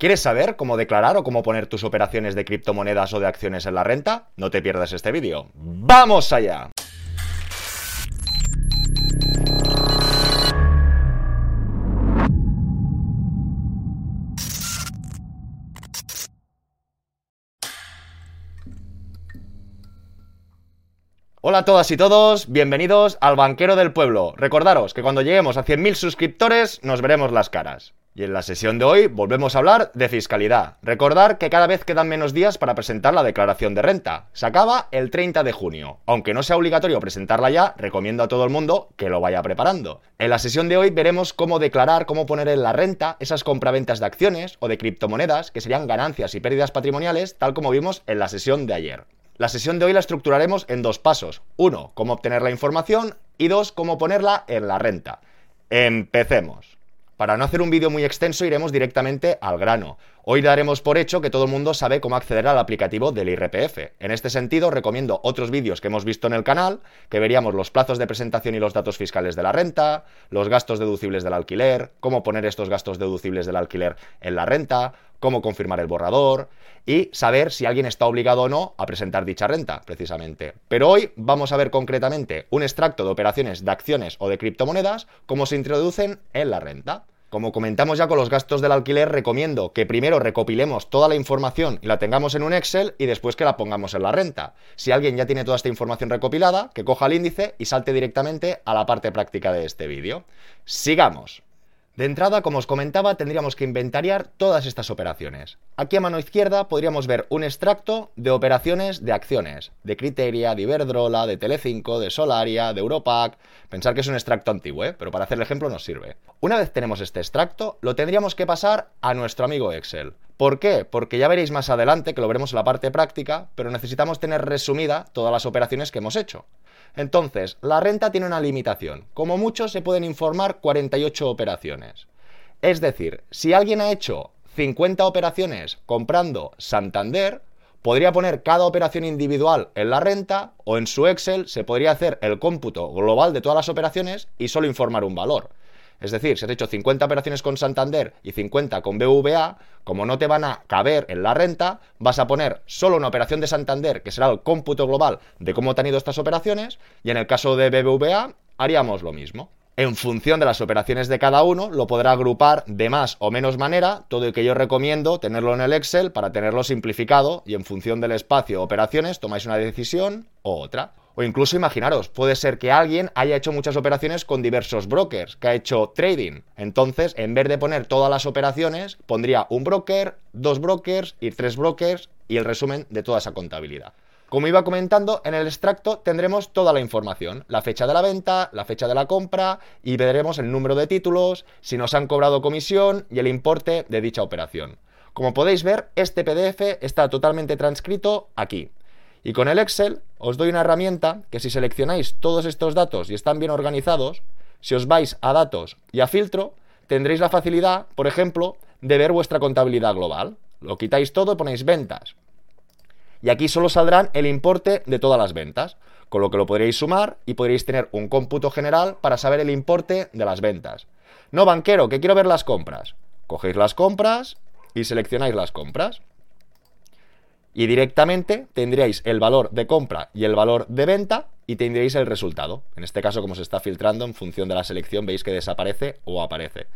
¿Quieres saber cómo declarar o cómo poner tus operaciones de criptomonedas o de acciones en la renta? No te pierdas este vídeo. ¡Vamos allá! Hola a todas y todos, bienvenidos al Banquero del Pueblo. Recordaros que cuando lleguemos a 100.000 suscriptores nos veremos las caras. Y en la sesión de hoy volvemos a hablar de fiscalidad. Recordar que cada vez quedan menos días para presentar la declaración de renta. Se acaba el 30 de junio. Aunque no sea obligatorio presentarla ya, recomiendo a todo el mundo que lo vaya preparando. En la sesión de hoy veremos cómo declarar, cómo poner en la renta esas compraventas de acciones o de criptomonedas que serían ganancias y pérdidas patrimoniales, tal como vimos en la sesión de ayer. La sesión de hoy la estructuraremos en dos pasos. Uno, cómo obtener la información y dos, cómo ponerla en la renta. Empecemos. Para no hacer un vídeo muy extenso iremos directamente al grano. Hoy daremos por hecho que todo el mundo sabe cómo acceder al aplicativo del IRPF. En este sentido, recomiendo otros vídeos que hemos visto en el canal, que veríamos los plazos de presentación y los datos fiscales de la renta, los gastos deducibles del alquiler, cómo poner estos gastos deducibles del alquiler en la renta, cómo confirmar el borrador y saber si alguien está obligado o no a presentar dicha renta, precisamente. Pero hoy vamos a ver concretamente un extracto de operaciones de acciones o de criptomonedas, cómo se introducen en la renta. Como comentamos ya con los gastos del alquiler, recomiendo que primero recopilemos toda la información y la tengamos en un Excel y después que la pongamos en la renta. Si alguien ya tiene toda esta información recopilada, que coja el índice y salte directamente a la parte práctica de este vídeo. Sigamos. De entrada, como os comentaba, tendríamos que inventariar todas estas operaciones. Aquí a mano izquierda podríamos ver un extracto de operaciones de acciones, de Criteria, de Iberdrola, de Telecinco, de Solaria, de Europac. Pensar que es un extracto antiguo, ¿eh? pero para hacer el ejemplo nos sirve. Una vez tenemos este extracto, lo tendríamos que pasar a nuestro amigo Excel. ¿Por qué? Porque ya veréis más adelante, que lo veremos en la parte práctica, pero necesitamos tener resumida todas las operaciones que hemos hecho. Entonces, la renta tiene una limitación. Como mucho se pueden informar 48 operaciones. Es decir, si alguien ha hecho 50 operaciones comprando Santander, podría poner cada operación individual en la renta o en su Excel se podría hacer el cómputo global de todas las operaciones y solo informar un valor. Es decir, si has hecho 50 operaciones con Santander y 50 con BVA, como no te van a caber en la renta, vas a poner solo una operación de Santander, que será el cómputo global de cómo te han ido estas operaciones, y en el caso de BBVA haríamos lo mismo. En función de las operaciones de cada uno, lo podrá agrupar de más o menos manera, todo y que yo recomiendo tenerlo en el Excel para tenerlo simplificado y en función del espacio operaciones tomáis una decisión o otra. O incluso imaginaros, puede ser que alguien haya hecho muchas operaciones con diversos brokers, que ha hecho trading. Entonces, en vez de poner todas las operaciones, pondría un broker, dos brokers y tres brokers y el resumen de toda esa contabilidad. Como iba comentando, en el extracto tendremos toda la información, la fecha de la venta, la fecha de la compra y veremos el número de títulos, si nos han cobrado comisión y el importe de dicha operación. Como podéis ver, este PDF está totalmente transcrito aquí. Y con el Excel os doy una herramienta que si seleccionáis todos estos datos y están bien organizados, si os vais a datos y a filtro, tendréis la facilidad, por ejemplo, de ver vuestra contabilidad global. Lo quitáis todo y ponéis ventas. Y aquí solo saldrán el importe de todas las ventas, con lo que lo podréis sumar y podréis tener un cómputo general para saber el importe de las ventas. No, banquero, que quiero ver las compras. Cogéis las compras y seleccionáis las compras y directamente tendríais el valor de compra y el valor de venta y tendríais el resultado. En este caso, como se está filtrando en función de la selección, veis que desaparece o aparece.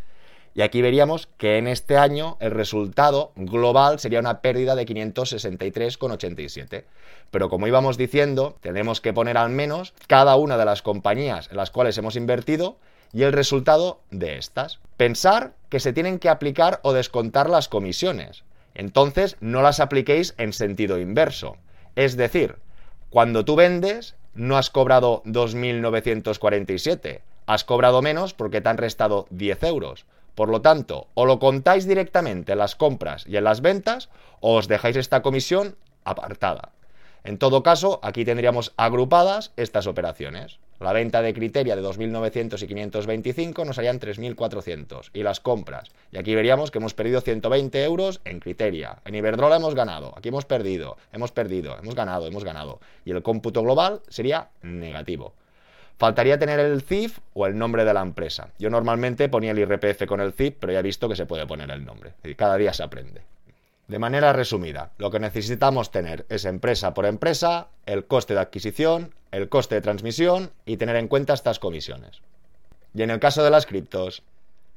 Y aquí veríamos que en este año el resultado global sería una pérdida de 563,87. Pero como íbamos diciendo, tenemos que poner al menos cada una de las compañías en las cuales hemos invertido y el resultado de estas. Pensar que se tienen que aplicar o descontar las comisiones. Entonces, no las apliquéis en sentido inverso. Es decir, cuando tú vendes, no has cobrado 2.947, has cobrado menos porque te han restado 10 euros. Por lo tanto, o lo contáis directamente en las compras y en las ventas, o os dejáis esta comisión apartada. En todo caso, aquí tendríamos agrupadas estas operaciones. La venta de Criteria de 2.900 y 525 nos harían 3.400. Y las compras. Y aquí veríamos que hemos perdido 120 euros en Criteria. En Iberdrola hemos ganado. Aquí hemos perdido. Hemos perdido. Hemos ganado. Hemos ganado. Y el cómputo global sería negativo. Faltaría tener el CIF o el nombre de la empresa. Yo normalmente ponía el IRPF con el CIF, pero ya he visto que se puede poner el nombre. Cada día se aprende. De manera resumida, lo que necesitamos tener es empresa por empresa, el coste de adquisición, el coste de transmisión y tener en cuenta estas comisiones. Y en el caso de las criptos,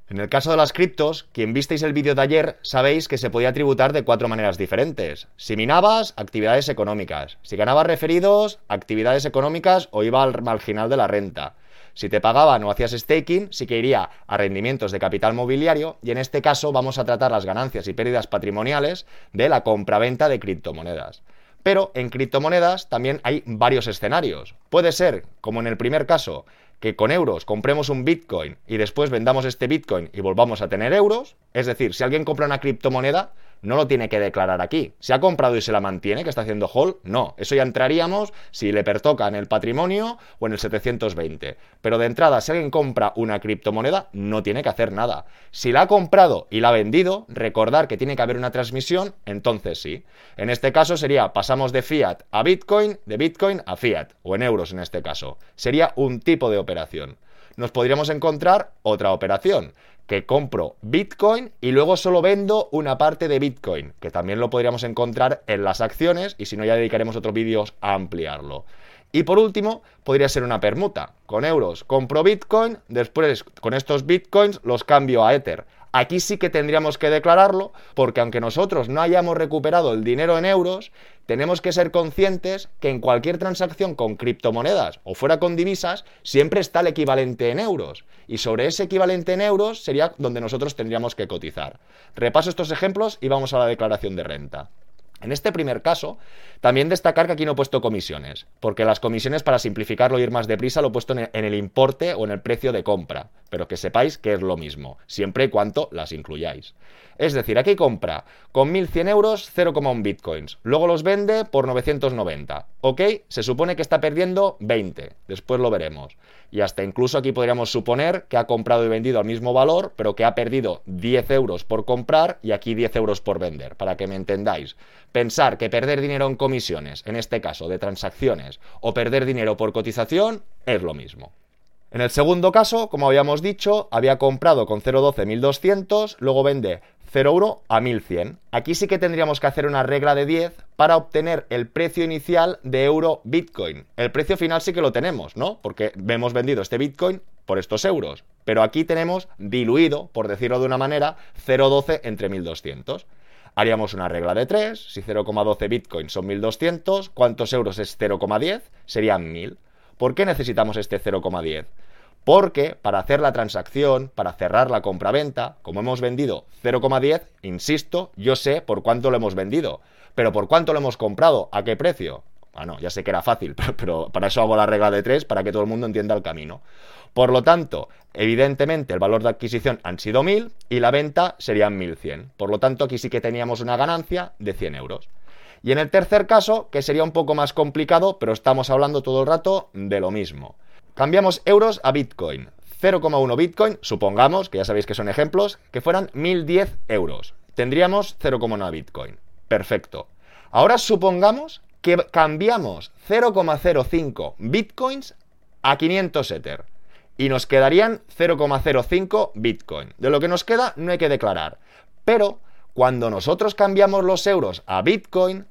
en el caso de las criptos, quien visteis el vídeo de ayer, sabéis que se podía tributar de cuatro maneras diferentes. Si minabas, actividades económicas. Si ganabas referidos, actividades económicas o iba al marginal de la renta. Si te pagaban o hacías staking, sí que iría a rendimientos de capital mobiliario y en este caso vamos a tratar las ganancias y pérdidas patrimoniales de la compraventa de criptomonedas. Pero en criptomonedas también hay varios escenarios. Puede ser, como en el primer caso, que con euros compremos un Bitcoin y después vendamos este Bitcoin y volvamos a tener euros. Es decir, si alguien compra una criptomoneda, no lo tiene que declarar aquí. ¿Se ha comprado y se la mantiene, que está haciendo hold? No. Eso ya entraríamos si le pertoca en el patrimonio o en el 720. Pero de entrada, si alguien compra una criptomoneda, no tiene que hacer nada. Si la ha comprado y la ha vendido, recordar que tiene que haber una transmisión, entonces sí. En este caso sería, pasamos de fiat a Bitcoin, de Bitcoin a fiat, o en euros en este caso. Sería un tipo de operación nos podríamos encontrar otra operación, que compro Bitcoin y luego solo vendo una parte de Bitcoin, que también lo podríamos encontrar en las acciones y si no ya dedicaremos otros vídeos a ampliarlo. Y por último, podría ser una permuta. Con euros compro Bitcoin, después con estos Bitcoins los cambio a Ether. Aquí sí que tendríamos que declararlo, porque aunque nosotros no hayamos recuperado el dinero en euros, tenemos que ser conscientes que en cualquier transacción con criptomonedas o fuera con divisas, siempre está el equivalente en euros. Y sobre ese equivalente en euros sería donde nosotros tendríamos que cotizar. Repaso estos ejemplos y vamos a la declaración de renta. En este primer caso, también destacar que aquí no he puesto comisiones, porque las comisiones, para simplificarlo y ir más deprisa, lo he puesto en el importe o en el precio de compra, pero que sepáis que es lo mismo, siempre y cuando las incluyáis. Es decir, aquí compra con 1.100 euros 0,1 bitcoins, luego los vende por 990, ¿ok? Se supone que está perdiendo 20, después lo veremos. Y hasta incluso aquí podríamos suponer que ha comprado y vendido al mismo valor, pero que ha perdido 10 euros por comprar y aquí 10 euros por vender, para que me entendáis. Pensar que perder dinero en comisiones, en este caso de transacciones, o perder dinero por cotización, es lo mismo. En el segundo caso, como habíamos dicho, había comprado con 0,12 1200, luego vende 0,1 a 1100. Aquí sí que tendríamos que hacer una regla de 10 para obtener el precio inicial de euro Bitcoin. El precio final sí que lo tenemos, ¿no? Porque hemos vendido este Bitcoin por estos euros. Pero aquí tenemos diluido, por decirlo de una manera, 0,12 entre 1200. Haríamos una regla de 3, si 0,12 Bitcoin son 1200, ¿cuántos euros es 0,10? Serían 1000. ¿Por qué necesitamos este 0,10? Porque para hacer la transacción, para cerrar la compraventa, como hemos vendido 0,10, insisto, yo sé por cuánto lo hemos vendido. Pero ¿por cuánto lo hemos comprado? ¿A qué precio? Bueno, ya sé que era fácil, pero, para eso hago la regla de 3, para que todo el mundo entienda el camino. Por lo tanto, evidentemente el valor de adquisición han sido 1000 y la venta serían 1100. Por lo tanto, aquí sí que teníamos una ganancia de 100 euros. Y en el tercer caso, que sería un poco más complicado, pero estamos hablando todo el rato de lo mismo. Cambiamos euros a Bitcoin. 0,1 Bitcoin, supongamos, que ya sabéis que son ejemplos, que fueran 1010 euros. Tendríamos 0,1 Bitcoin. Perfecto. Ahora supongamos que cambiamos 0,05 Bitcoins a 500 Ether. Y nos quedarían 0,05 Bitcoin. De lo que nos queda no hay que declarar. Pero cuando nosotros cambiamos los euros a Bitcoin,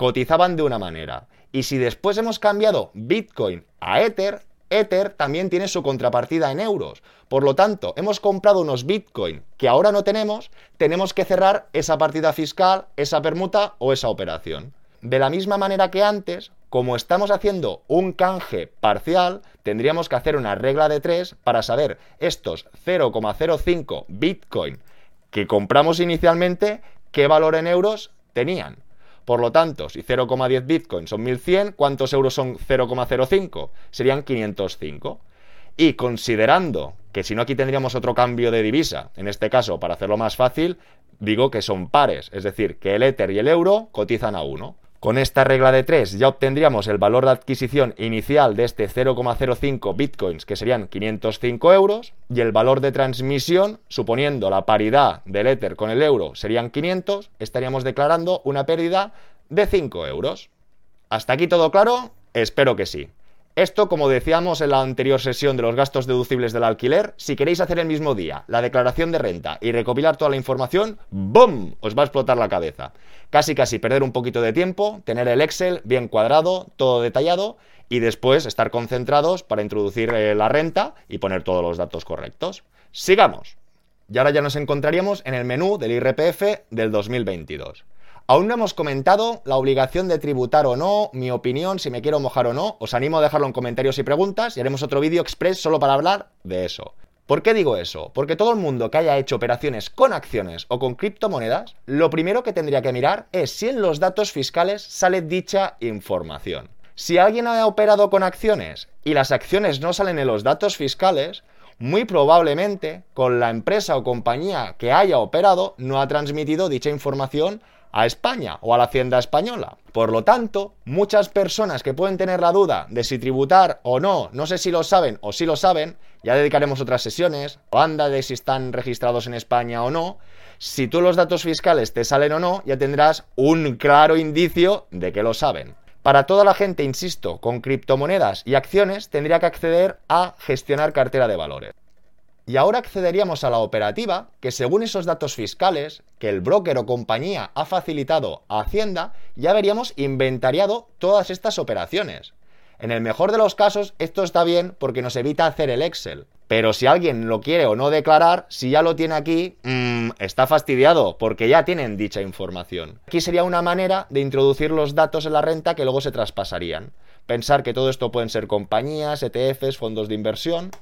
cotizaban de una manera. Y si después hemos cambiado Bitcoin a Ether, Ether también tiene su contrapartida en euros. Por lo tanto, hemos comprado unos Bitcoin que ahora no tenemos, tenemos que cerrar esa partida fiscal, esa permuta o esa operación. De la misma manera que antes, como estamos haciendo un canje parcial, tendríamos que hacer una regla de 3 para saber estos 0,05 Bitcoin que compramos inicialmente, qué valor en euros tenían. Por lo tanto, si 0,10 Bitcoin son 1100, ¿cuántos euros son 0,05? Serían 505. Y considerando que si no aquí tendríamos otro cambio de divisa, en este caso, para hacerlo más fácil, digo que son pares, es decir, que el Ether y el euro cotizan a 1. Con esta regla de 3 ya obtendríamos el valor de adquisición inicial de este 0,05 bitcoins, que serían 505 euros, y el valor de transmisión, suponiendo la paridad del Ether con el euro, serían 500, estaríamos declarando una pérdida de 5 euros. ¿Hasta aquí todo claro? Espero que sí. Esto, como decíamos en la anterior sesión de los gastos deducibles del alquiler, si queréis hacer el mismo día la declaración de renta y recopilar toda la información, ¡boom! Os va a explotar la cabeza. Casi casi perder un poquito de tiempo, tener el Excel bien cuadrado, todo detallado y después estar concentrados para introducir eh, la renta y poner todos los datos correctos. Sigamos. Y ahora ya nos encontraríamos en el menú del IRPF del 2022. Aún no hemos comentado la obligación de tributar o no, mi opinión, si me quiero mojar o no. Os animo a dejarlo en comentarios y preguntas y haremos otro vídeo express solo para hablar de eso. ¿Por qué digo eso? Porque todo el mundo que haya hecho operaciones con acciones o con criptomonedas, lo primero que tendría que mirar es si en los datos fiscales sale dicha información. Si alguien ha operado con acciones y las acciones no salen en los datos fiscales, muy probablemente con la empresa o compañía que haya operado no ha transmitido dicha información a España o a la Hacienda española. Por lo tanto, muchas personas que pueden tener la duda de si tributar o no, no sé si lo saben o si lo saben, ya dedicaremos otras sesiones, banda de si están registrados en España o no, si tú los datos fiscales te salen o no, ya tendrás un claro indicio de que lo saben. Para toda la gente, insisto, con criptomonedas y acciones, tendría que acceder a gestionar cartera de valores. Y ahora accederíamos a la operativa que según esos datos fiscales que el broker o compañía ha facilitado a Hacienda, ya veríamos inventariado todas estas operaciones. En el mejor de los casos, esto está bien porque nos evita hacer el Excel. Pero si alguien lo quiere o no declarar, si ya lo tiene aquí, mmm, está fastidiado porque ya tienen dicha información. Aquí sería una manera de introducir los datos en la renta que luego se traspasarían. Pensar que todo esto pueden ser compañías, ETFs, fondos de inversión,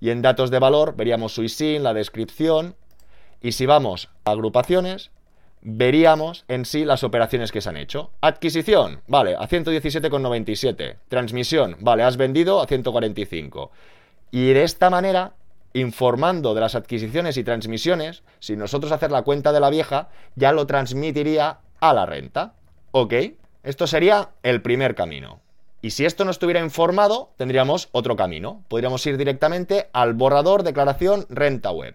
y en datos de valor veríamos su ISIN, la descripción. Y si vamos a agrupaciones, veríamos en sí las operaciones que se han hecho. Adquisición, vale, a 117,97. Transmisión, vale, has vendido a 145. Y de esta manera, informando de las adquisiciones y transmisiones, si nosotros hacer la cuenta de la vieja, ya lo transmitiría a la renta. ¿Ok? Esto sería el primer camino. Y si esto no estuviera informado, tendríamos otro camino. Podríamos ir directamente al borrador declaración renta web.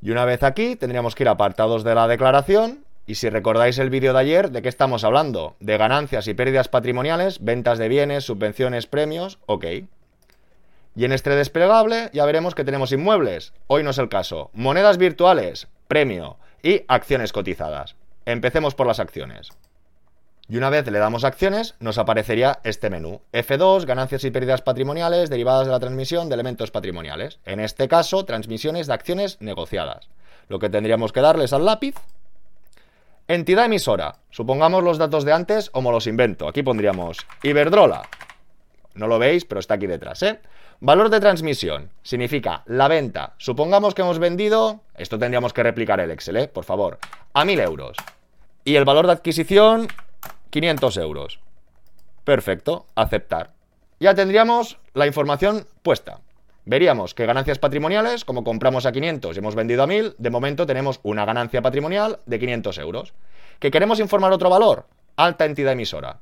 Y una vez aquí, tendríamos que ir a apartados de la declaración. Y si recordáis el vídeo de ayer, ¿de qué estamos hablando? De ganancias y pérdidas patrimoniales, ventas de bienes, subvenciones, premios, ok. Y en este desplegable ya veremos que tenemos inmuebles. Hoy no es el caso. Monedas virtuales, premio y acciones cotizadas. Empecemos por las acciones. Y una vez le damos acciones, nos aparecería este menú. F2, ganancias y pérdidas patrimoniales derivadas de la transmisión de elementos patrimoniales. En este caso, transmisiones de acciones negociadas. Lo que tendríamos que darles al lápiz. Entidad emisora. Supongamos los datos de antes o me los invento. Aquí pondríamos Iberdrola. No lo veis, pero está aquí detrás, ¿eh? Valor de transmisión. Significa la venta. Supongamos que hemos vendido... Esto tendríamos que replicar el Excel, ¿eh? Por favor. A 1000 euros. Y el valor de adquisición 500 euros. Perfecto, aceptar. Ya tendríamos la información puesta. Veríamos que ganancias patrimoniales, como compramos a 500 y hemos vendido a 1000, de momento tenemos una ganancia patrimonial de 500 euros. ¿Que queremos informar otro valor? Alta entidad emisora.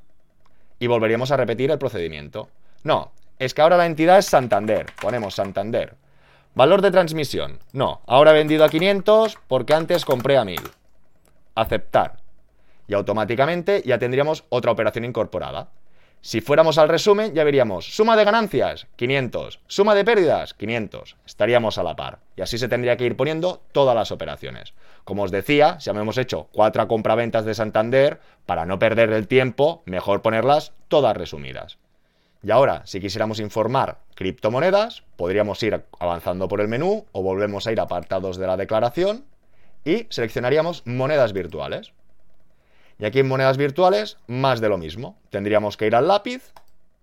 Y volveríamos a repetir el procedimiento. No, es que ahora la entidad es Santander. Ponemos Santander. Valor de transmisión. No, ahora he vendido a 500 porque antes compré a 1000. Aceptar y automáticamente ya tendríamos otra operación incorporada. Si fuéramos al resumen, ya veríamos suma de ganancias, 500, suma de pérdidas, 500. Estaríamos a la par. Y así se tendría que ir poniendo todas las operaciones. Como os decía, si hemos hecho cuatro compraventas de Santander, para no perder el tiempo, mejor ponerlas todas resumidas. Y ahora, si quisiéramos informar criptomonedas, podríamos ir avanzando por el menú o volvemos a ir a apartados de la declaración y seleccionaríamos monedas virtuales. Y aquí en monedas virtuales, más de lo mismo. Tendríamos que ir al lápiz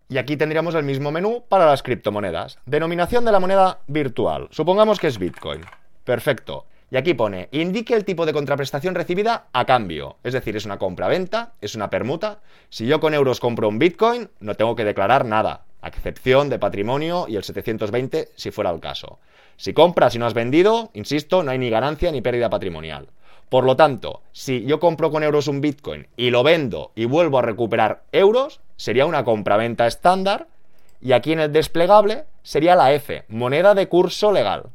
y aquí tendríamos el mismo menú para las criptomonedas. Denominación de la moneda virtual. Supongamos que es Bitcoin. Perfecto. Y aquí pone, indique el tipo de contraprestación recibida a cambio. Es decir, es una compra-venta, es una permuta. Si yo con euros compro un Bitcoin, no tengo que declarar nada, a excepción de patrimonio y el 720 si fuera el caso. Si compras y no has vendido, insisto, no hay ni ganancia ni pérdida patrimonial. Por lo tanto, si yo compro con euros un Bitcoin y lo vendo y vuelvo a recuperar euros, sería una compraventa estándar y aquí en el desplegable sería la F, moneda de curso legal.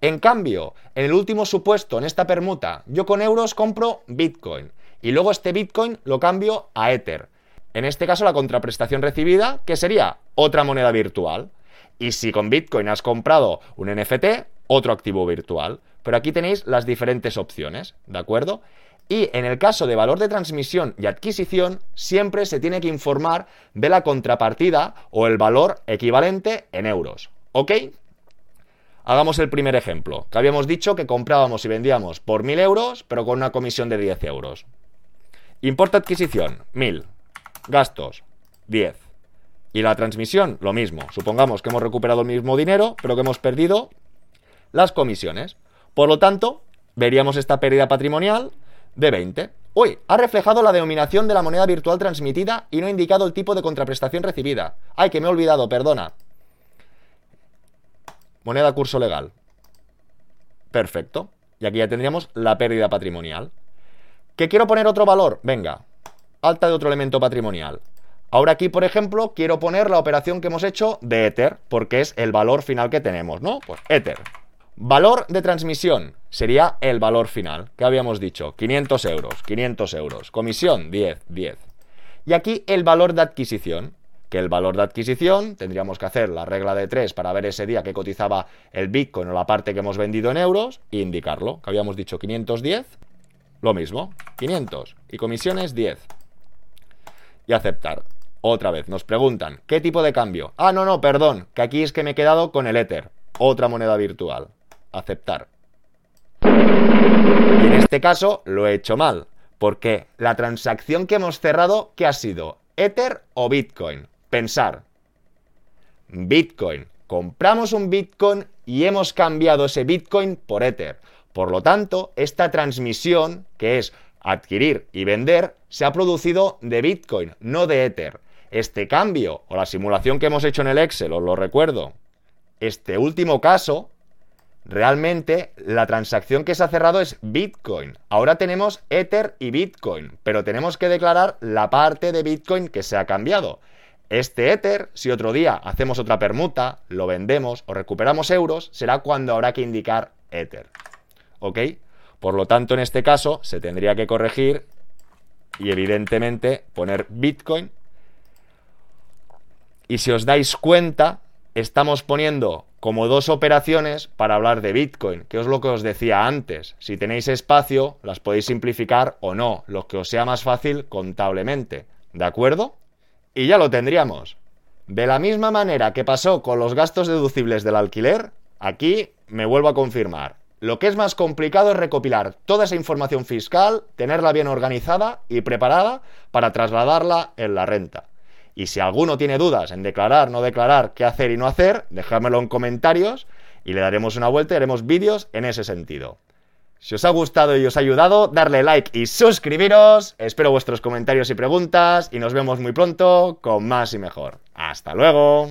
En cambio, en el último supuesto, en esta permuta, yo con euros compro Bitcoin y luego este Bitcoin lo cambio a Ether. en este caso la contraprestación recibida, que sería otra moneda virtual. Y si con Bitcoin has comprado un NFT, otro activo virtual. Pero aquí tenéis las diferentes opciones, ¿de acuerdo? Y en el caso de valor de transmisión y adquisición, siempre se tiene que informar de la contrapartida o el valor equivalente en euros. ¿Ok? Hagamos el primer ejemplo, que habíamos dicho que comprábamos y vendíamos por 1.000 euros, pero con una comisión de 10 euros. Importe adquisición, 1.000. Gastos, 10. Y la transmisión, lo mismo. Supongamos que hemos recuperado el mismo dinero, pero que hemos perdido las comisiones. Por lo tanto, veríamos esta pérdida patrimonial de 20. Uy, ha reflejado la denominación de la moneda virtual transmitida y no ha indicado el tipo de contraprestación recibida. Ay, que me he olvidado, perdona. Moneda curso legal. Perfecto. Y aquí ya tendríamos la pérdida patrimonial. ¿Que quiero poner otro valor? Venga. Alta de otro elemento patrimonial. Ahora aquí, por ejemplo, quiero poner la operación que hemos hecho de Ether, porque es el valor final que tenemos, ¿no? Pues Ether. Valor de transmisión sería el valor final, que habíamos dicho, 500 euros, 500 euros. Comisión, 10, 10. Y aquí el valor de adquisición, que el valor de adquisición tendríamos que hacer la regla de 3 para ver ese día que cotizaba el Bitcoin o la parte que hemos vendido en euros e indicarlo, que habíamos dicho 510, lo mismo, 500 y comisiones 10. Y aceptar. Otra vez, nos preguntan, ¿qué tipo de cambio? Ah, no, no, perdón, que aquí es que me he quedado con el Ether, otra moneda virtual aceptar. Y en este caso lo he hecho mal, porque la transacción que hemos cerrado, ¿qué ha sido? ¿Ether o Bitcoin? Pensar. Bitcoin. Compramos un Bitcoin y hemos cambiado ese Bitcoin por Ether. Por lo tanto, esta transmisión, que es adquirir y vender, se ha producido de Bitcoin, no de Ether. Este cambio, o la simulación que hemos hecho en el Excel, os lo recuerdo, este último caso realmente la transacción que se ha cerrado es Bitcoin. Ahora tenemos Ether y Bitcoin, pero tenemos que declarar la parte de Bitcoin que se ha cambiado. Este Ether, si otro día hacemos otra permuta, lo vendemos o recuperamos euros, será cuando habrá que indicar Ether. ¿Ok? Por lo tanto, en este caso, se tendría que corregir y evidentemente poner Bitcoin. Y si os dais cuenta, estamos poniendo como dos operaciones para hablar de Bitcoin, que es lo que os decía antes. Si tenéis espacio, las podéis simplificar o no, lo que os sea más fácil contablemente. ¿De acuerdo? Y ya lo tendríamos. De la misma manera que pasó con los gastos deducibles del alquiler, aquí me vuelvo a confirmar. Lo que es más complicado es recopilar toda esa información fiscal, tenerla bien organizada y preparada para trasladarla en la renta. Y si alguno tiene dudas en declarar, no declarar, qué hacer y no hacer, dejármelo en comentarios y le daremos una vuelta y haremos vídeos en ese sentido. Si os ha gustado y os ha ayudado, darle like y suscribiros. Espero vuestros comentarios y preguntas y nos vemos muy pronto con más y mejor. Hasta luego.